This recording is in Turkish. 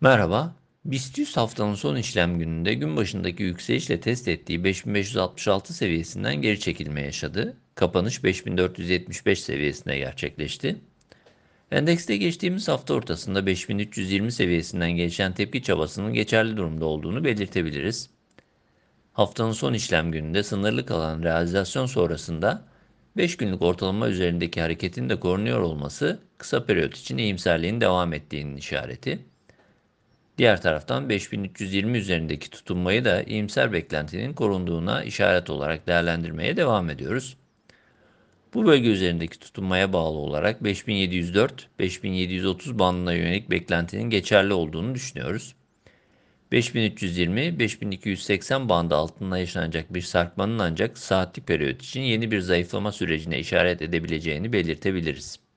Merhaba. BIST 100 haftanın son işlem gününde gün başındaki yükselişle test ettiği 5566 seviyesinden geri çekilme yaşadı. Kapanış 5475 seviyesinde gerçekleşti. Endekste geçtiğimiz hafta ortasında 5320 seviyesinden gelişen tepki çabasının geçerli durumda olduğunu belirtebiliriz. Haftanın son işlem gününde sınırlı kalan realizasyon sonrasında 5 günlük ortalama üzerindeki hareketin de korunuyor olması kısa periyot için iyimserliğin devam ettiğinin işareti. Diğer taraftan 5320 üzerindeki tutunmayı da iyimser beklentinin korunduğuna işaret olarak değerlendirmeye devam ediyoruz. Bu bölge üzerindeki tutunmaya bağlı olarak 5704-5730 bandına yönelik beklentinin geçerli olduğunu düşünüyoruz. 5320-5280 bandı altında yaşanacak bir sarkmanın ancak saatlik periyot için yeni bir zayıflama sürecine işaret edebileceğini belirtebiliriz.